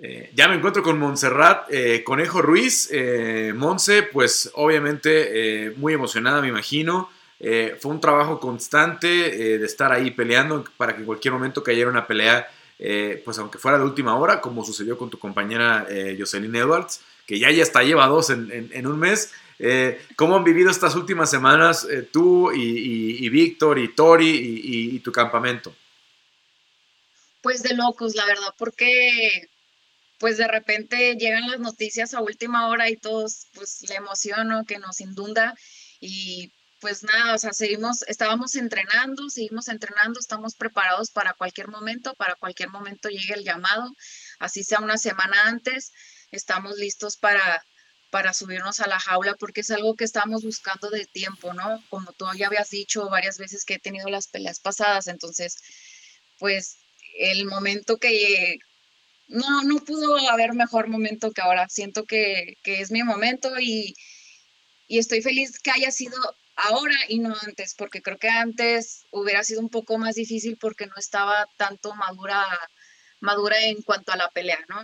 Eh, ya me encuentro con Montserrat eh, Conejo Ruiz. Eh, Monse, pues obviamente muy emocionada, me imagino. fue un trabajo constante de estar ahí peleando para que en cualquier momento cayera una pelea, pues aunque fuera de última hora, como sucedió con tu compañera Jocelyn Edwards, que ya ya está lleva dos en, un mes. ¿Cómo han vivido estas últimas semanas tú y, Víctor y Tori y tu campamento? Pues de locos, la verdad, porque pues de repente llegan las noticias a última hora y todos, pues la emoción que nos inunda y pues nada, o sea, seguimos, estábamos entrenando, seguimos entrenando, estamos preparados para cualquier momento, para cualquier momento llegue el llamado, así sea una semana antes, estamos listos para, para subirnos a la jaula porque es algo que estamos buscando de tiempo, ¿no? Como tú ya habías dicho varias veces que he tenido las peleas pasadas, entonces, pues el momento que, no, no pudo haber mejor momento que ahora. Siento que, es mi momento y, estoy feliz que haya sido ahora y no antes, porque creo que antes hubiera sido un poco más difícil porque no estaba tanto madura, madura en cuanto a la pelea, ¿no?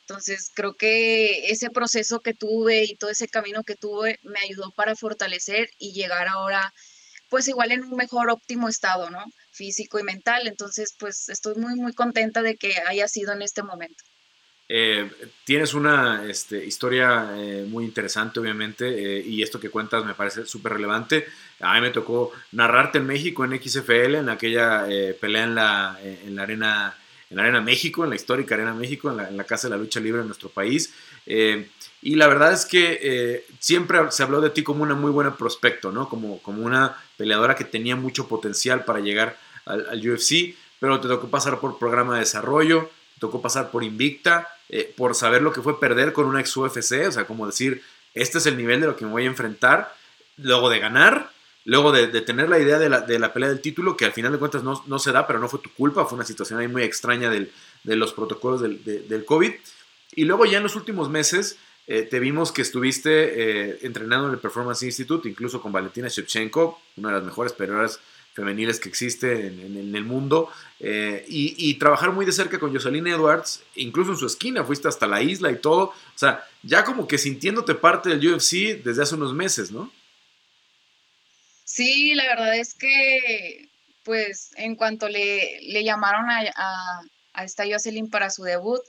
Entonces creo que ese proceso que tuve y todo ese camino que tuve me ayudó para fortalecer y llegar ahora pues igual en un mejor óptimo estado, ¿no? Físico y mental. Entonces, pues estoy muy, muy contenta de que haya sido en este momento. Eh, tienes una este, historia eh, muy interesante, obviamente, eh, y esto que cuentas me parece súper relevante. A mí me tocó narrarte en México, en XFL, en aquella pelea en la, en la arena en la Arena México, en la histórica Arena México, en la, en la Casa de la Lucha Libre en nuestro país. y la verdad es que siempre se habló de ti como una muy buena prospecto, ¿no? Como, como una peleadora que tenía mucho potencial para llegar al, UFC, pero te tocó pasar por programa de desarrollo, te tocó pasar por Invicta, eh, por saber lo que fue perder con una ex UFC, o sea, como decir, este es el nivel de lo que me voy a enfrentar, luego de ganar, luego de, tener la idea de la, pelea del título, que al final de cuentas no, se da, pero no fue tu culpa, fue una situación ahí muy extraña de los protocolos del, COVID. Y luego ya en los últimos meses eh, te vimos que estuviste eh, entrenando en el Performance Institute, incluso con Valentina Shevchenko, una de las mejores peleadoras femeniles que existe en, el mundo, eh, y, trabajar muy de cerca con Jocelyn Edwards, incluso en su esquina, fuiste hasta la isla y todo, o sea, ya como que sintiéndote parte del UFC desde hace unos meses, ¿no? Sí, la verdad es que, pues, en cuanto le, le llamaron a, a esta Jocelyn para su debut,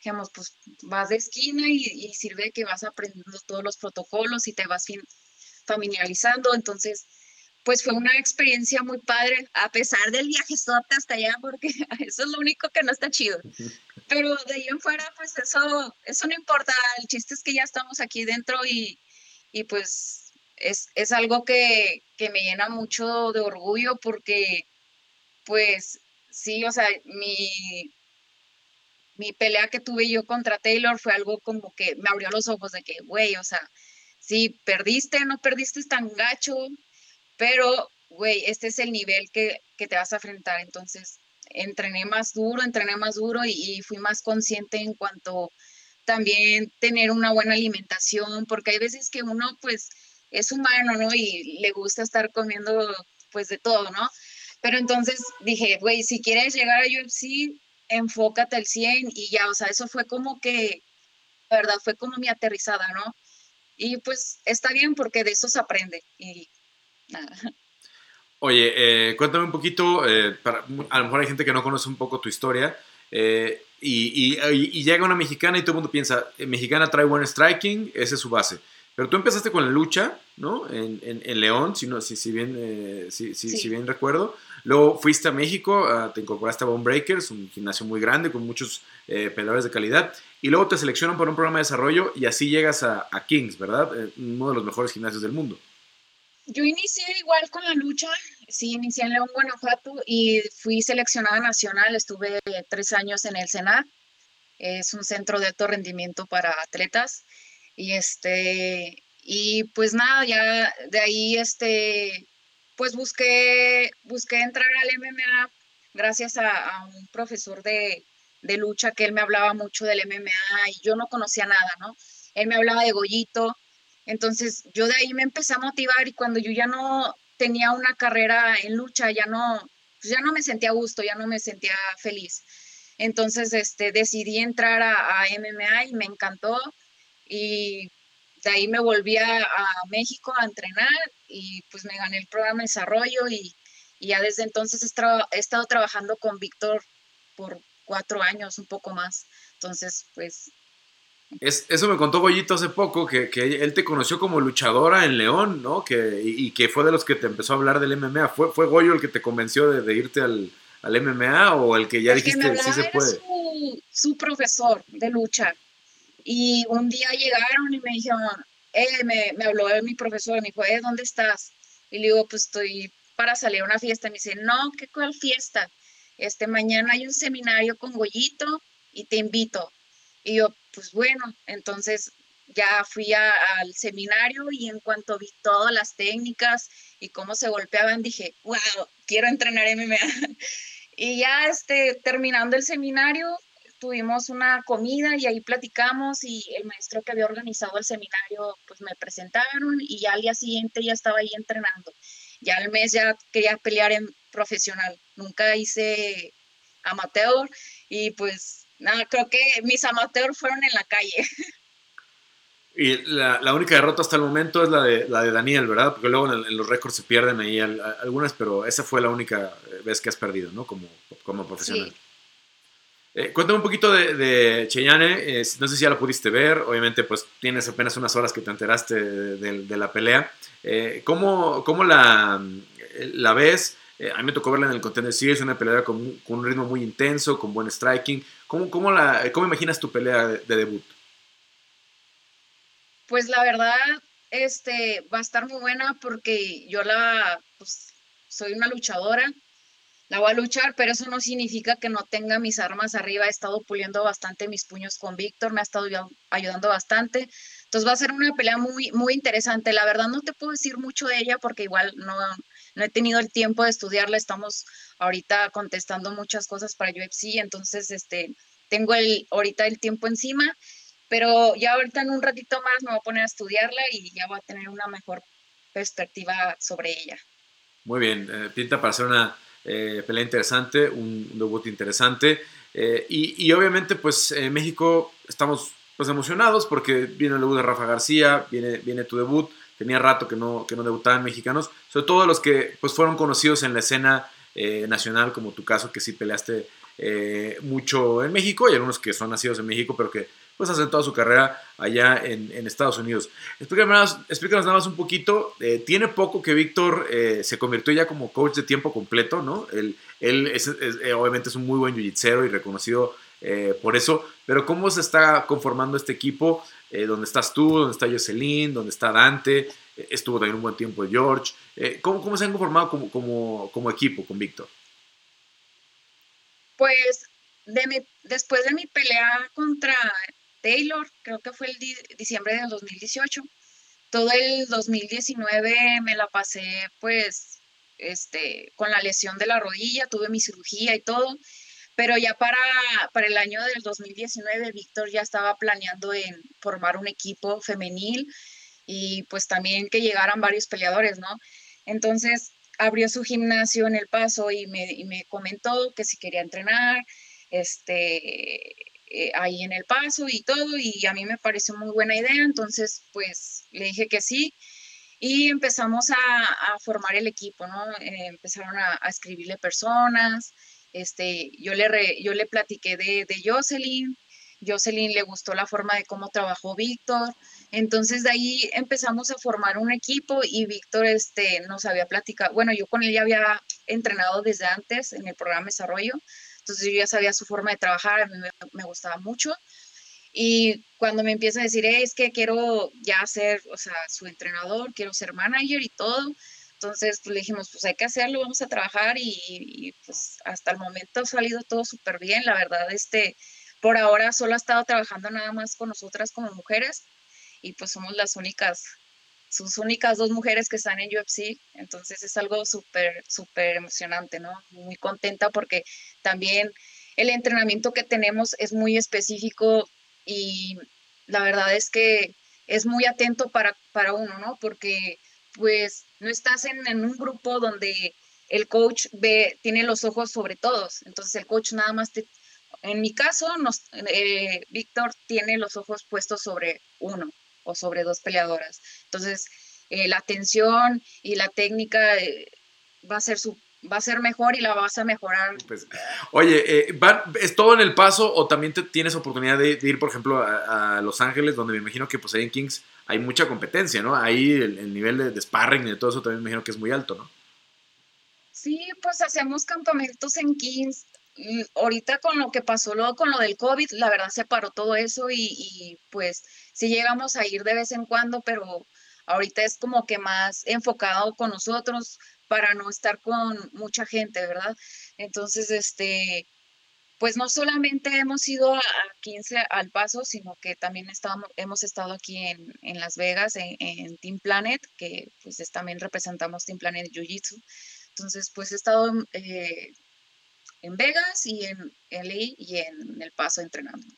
dijimos, pues vas de esquina y, sirve que vas aprendiendo todos los protocolos y te vas familiarizando. Entonces, pues fue una experiencia muy padre, a pesar del viaje hasta allá, porque eso es lo único que no está chido. Pero de ahí en fuera, pues eso, eso no importa. El chiste es que ya estamos aquí dentro y, y pues es, es algo que, que, me llena mucho de orgullo porque, pues sí, o sea, mi, mi pelea que tuve yo contra Taylor fue algo como que me abrió los ojos de que, güey, o sea, sí, perdiste, no perdiste tan gacho, pero, güey, este es el nivel que, te vas a enfrentar. Entonces, entrené más duro, entrené más duro y, fui más consciente en cuanto también tener una buena alimentación, porque hay veces que uno, pues, es humano, ¿no? Y le gusta estar comiendo, pues, de todo, ¿no? Pero entonces dije, güey, si quieres llegar a UFC, enfócate al 100 y ya, o sea, eso fue como que, la verdad, fue como mi aterrizada, ¿no? Y pues está bien porque de eso se aprende y nada. Oye, eh, cuéntame un poquito, eh, para, a lo mejor hay gente que no conoce un poco tu historia eh, y, y, llega una mexicana y todo el mundo piensa, mexicana trae buen striking, esa es su base. Pero tú empezaste con la lucha, ¿no? En, en, León, si, no, si, si bien, si, si, bien recuerdo. Luego fuiste a México, ah, te incorporaste a Bone Breakers, un gimnasio muy grande con muchos peleadores de calidad. Y luego te seleccionan para un programa de desarrollo y así llegas a, Kings, ¿verdad? Uno de los mejores gimnasios del mundo. Yo inicié igual con la lucha, sí, inicié en León, Guanajuato y fui seleccionada nacional, estuve tres años en el Senat, es un centro de alto rendimiento para atletas y este, y pues nada, ya de ahí este, pues busqué, busqué entrar al MMA gracias a, un profesor de, lucha que él me hablaba mucho del MMA y yo no conocía nada, ¿no? Él me hablaba de Gollito, entonces yo de ahí me empecé a motivar y cuando yo ya no tenía una carrera en lucha, ya no, pues ya no me sentía a gusto, ya no me sentía feliz. Entonces, este, decidí entrar a, MMA y me encantó. Y de ahí me volví a, México a entrenar y pues me gané el programa de desarrollo y, ya desde entonces he, estado trabajando con Víctor por cuatro años, un poco más. Entonces, pues... Es, eso me contó Goyito hace poco, que, él te conoció como luchadora en León, ¿no? Que, y, que fue de los que te empezó a hablar del MMA. ¿Fue, fue Goyo el que te convenció de irte al, al MMA o el que ya dijiste sí se puede? Su, su, profesor de lucha. Y un día llegaron y me dijeron, eh, me, me habló mi profesor, me dijo, eh, ¿dónde estás? Y le digo, pues estoy para salir a una fiesta. Me dice, no, ¿qué cuál fiesta? Este, mañana hay un seminario con Goyito y te invito. Y yo, pues bueno, entonces ya fui al seminario y en cuanto vi todas las técnicas y cómo se golpeaban, dije, wow, quiero entrenar MMA. y ya este, terminando el seminario, tuvimos una comida y ahí platicamos y el maestro que había organizado el seminario, pues me presentaron y ya al día siguiente ya estaba ahí entrenando. Ya al mes ya quería pelear en profesional. Nunca hice amateur y pues nada, creo que mis amateurs fueron en la calle. Y la, única derrota hasta el momento es la de, la de Daniel, ¿verdad? Porque luego en, los récords se pierden ahí algunas, pero esa fue la única vez que has perdido, ¿no? Como, como profesional. Eh, cuéntame un poquito de, de Cheyenne, no sé si ya la pudiste ver, obviamente pues tienes apenas unas horas que te enteraste de, la pelea. Eh, ¿cómo, ¿cómo, la, la ves? Eh, a mí me tocó verla en el Contender Series, una pelea con, un ritmo muy intenso, con buen striking. ¿Cómo, cómo, la, cómo imaginas tu pelea de debut? Pues la verdad, este, va a estar muy buena porque yo la, pues, soy una luchadora, la voy a luchar, pero eso no significa que no tenga mis armas arriba. He estado puliendo bastante mis puños con Víctor, me ha estado ayudando bastante. Entonces va a ser una pelea muy, muy interesante. La verdad no te puedo decir mucho de ella porque igual no, no he tenido el tiempo de estudiarla. Estamos ahorita contestando muchas cosas para UFC, entonces este, tengo el, ahorita el tiempo encima pero ya ahorita en un ratito más me voy a poner a estudiarla y ya voy a tener una mejor perspectiva sobre ella. Muy bien, eh, pinta para ser una eh, pelea interesante, un, debut interesante. Eh, y, obviamente, pues en México estamos pues, emocionados porque viene el debut de Rafa García, viene, viene tu debut. Tenía rato que no, que no debutaban mexicanos, sobre todo los que pues, fueron conocidos en la escena nacional, como tu caso, que sí peleaste mucho en México, y algunos que son nacidos en México, pero que pues hacen toda su carrera allá en, Estados Unidos. Explícanos, nada más un poquito, eh, tiene poco que Víctor eh, se convirtió ya como coach de tiempo completo, ¿no? Él, él es, eh, obviamente es un muy buen jiu y reconocido por eso, pero ¿cómo se está conformando este equipo? ¿Dónde estás tú? ¿Dónde está Jocelyn? ¿Dónde está Dante? estuvo también un buen tiempo George. ¿cómo, ¿Cómo se han conformado como, equipo con Víctor? Pues de después de mi pelea contra Taylor, creo que fue el diciembre del 2018. Todo el 2019 me la pasé pues este, con la lesión de la rodilla, tuve mi cirugía y todo, pero ya para, para el año del 2019 Víctor ya estaba planeando en formar un equipo femenil y pues también que llegaran varios peleadores, ¿no? Entonces abrió su gimnasio en El Paso y me, me comentó que si quería entrenar, este, eh, ahí en el paso y todo, y a mí me pareció muy buena idea, entonces pues le dije que sí, y empezamos a, formar el equipo, ¿no? Eh, empezaron a, escribirle personas, este, yo, le yo le platiqué de, de Jocelyn, Jocelyn le gustó la forma de cómo trabajó Víctor, entonces de ahí empezamos a formar un equipo y Víctor este, nos había platicado, bueno, yo con él ya había entrenado desde antes en el programa de desarrollo, entonces yo ya sabía su forma de trabajar, a mí me, gustaba mucho. Y cuando me empieza a decir, es que quiero ya ser, o sea, su entrenador, quiero ser manager y todo, entonces pues, le dijimos, pues hay que hacerlo, vamos a trabajar y, pues hasta el momento ha salido todo súper bien. La verdad, este, por ahora solo ha estado trabajando nada más con nosotras como mujeres y pues somos las únicas sus únicas dos mujeres que están en UFC, entonces es algo súper, súper emocionante, ¿no? Muy contenta porque también el entrenamiento que tenemos es muy específico y la verdad es que es muy atento para, para uno, ¿no? Porque pues no estás en, en un grupo donde el coach ve, tiene los ojos sobre todos, entonces el coach nada más te, en mi caso, eh, Víctor tiene los ojos puestos sobre uno o sobre dos peleadoras. Entonces, eh, la tensión y la técnica eh, va a ser su va a ser mejor y la vas a mejorar. Pues, oye, ¿es todo en el paso o también te, tienes oportunidad de, ir, por ejemplo, a, Los Ángeles, donde me imagino que pues ahí en Kings hay mucha competencia, ¿no? Ahí el, nivel de, de, sparring y de todo eso también me imagino que es muy alto, ¿no? Sí, pues hacemos campamentos en Kings ahorita con lo que pasó luego con lo del COVID, la verdad se paró todo eso y, pues sí llegamos a ir de vez en cuando, pero ahorita es como que más enfocado con nosotros para no estar con mucha gente, ¿verdad? Entonces, este, pues no solamente hemos ido a, 15 al paso, sino que también estamos, hemos estado aquí en, Las Vegas, en, Team Planet, que pues también representamos Team Planet Jiu Jitsu. Entonces, pues he estado eh, en Vegas y en LA y en El Paso entrenando.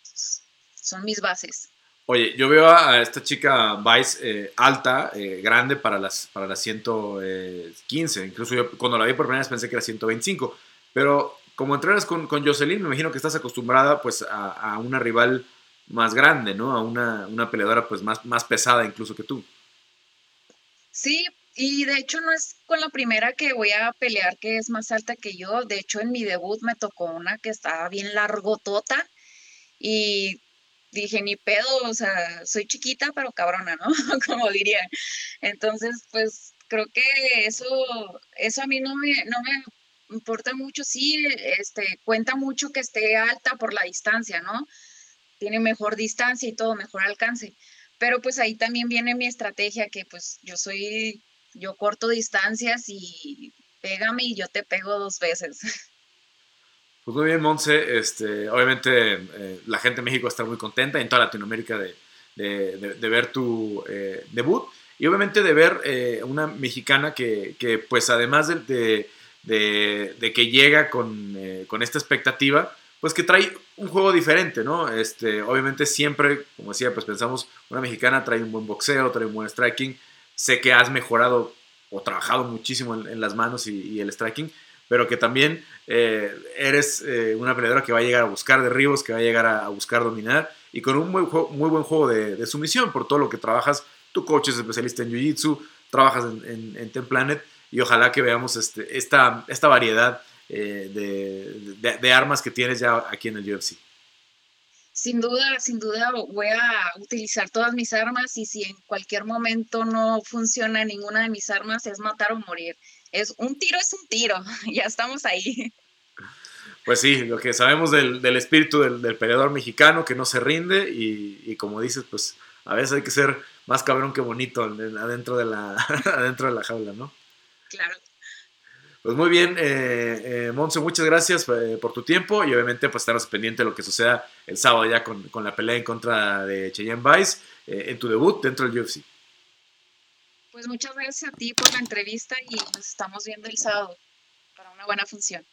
son mis bases. Oye, yo veo a esta chica Vice eh, alta, eh, grande para las, para las 115. Incluso yo cuando la vi por primera vez pensé que era 125. Pero como entrenas con, con Jocelyn, me imagino que estás acostumbrada pues a, una rival más grande, ¿no? A una, una, peleadora pues más, más pesada incluso que tú. Sí, y de hecho no es con la primera que voy a pelear que es más alta que yo. De hecho en mi debut me tocó una que estaba bien largotota y dije, ni pedo, o sea, soy chiquita pero cabrona, ¿no? Como dirían. Entonces, pues creo que eso, eso a mí no me, no me importa mucho. Sí, este, cuenta mucho que esté alta por la distancia, ¿no? Tiene mejor distancia y todo, mejor alcance. Pero pues ahí también viene mi estrategia, que pues yo soy yo corto distancias y pégame y yo te pego dos veces. Pues muy bien, Monse. Este, obviamente eh, la gente de México está muy contenta en toda Latinoamérica de, ver tu eh, debut y obviamente de ver eh, una mexicana que, pues además de, que llega con, con, esta expectativa, pues que trae un juego diferente, ¿no? Este, obviamente siempre, como decía, pues pensamos, una mexicana trae un buen boxeo, trae un buen striking, sé que has mejorado o trabajado muchísimo en, las manos y, el striking, pero que también eh, eres eh, una peleadora que va a llegar a buscar derribos, que va a llegar a, buscar dominar y con un muy, buen juego de, sumisión por todo lo que trabajas. Tu coach es especialista en Jiu-Jitsu, trabajas en, en, Ten Planet y ojalá que veamos este, esta, variedad eh, de armas que tienes ya aquí en el UFC sin duda, sin duda voy a utilizar todas mis armas y si en cualquier momento no funciona ninguna de mis armas es matar o morir. Es un tiro es un tiro, ya estamos ahí. Pues sí, lo que sabemos del, espíritu del, peleador mexicano que no se rinde y, como dices, pues a veces hay que ser más cabrón que bonito adentro de la, adentro de la jaula, ¿no? Claro. Pues muy bien, eh, eh, Monse, muchas gracias eh, por tu tiempo y obviamente pues estarnos pendientes de lo que suceda el sábado ya con, la pelea en contra de Cheyenne Vice en tu debut dentro del UFC. Pues muchas gracias a ti por la entrevista y nos estamos viendo el sábado para una buena función.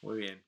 Muy bien.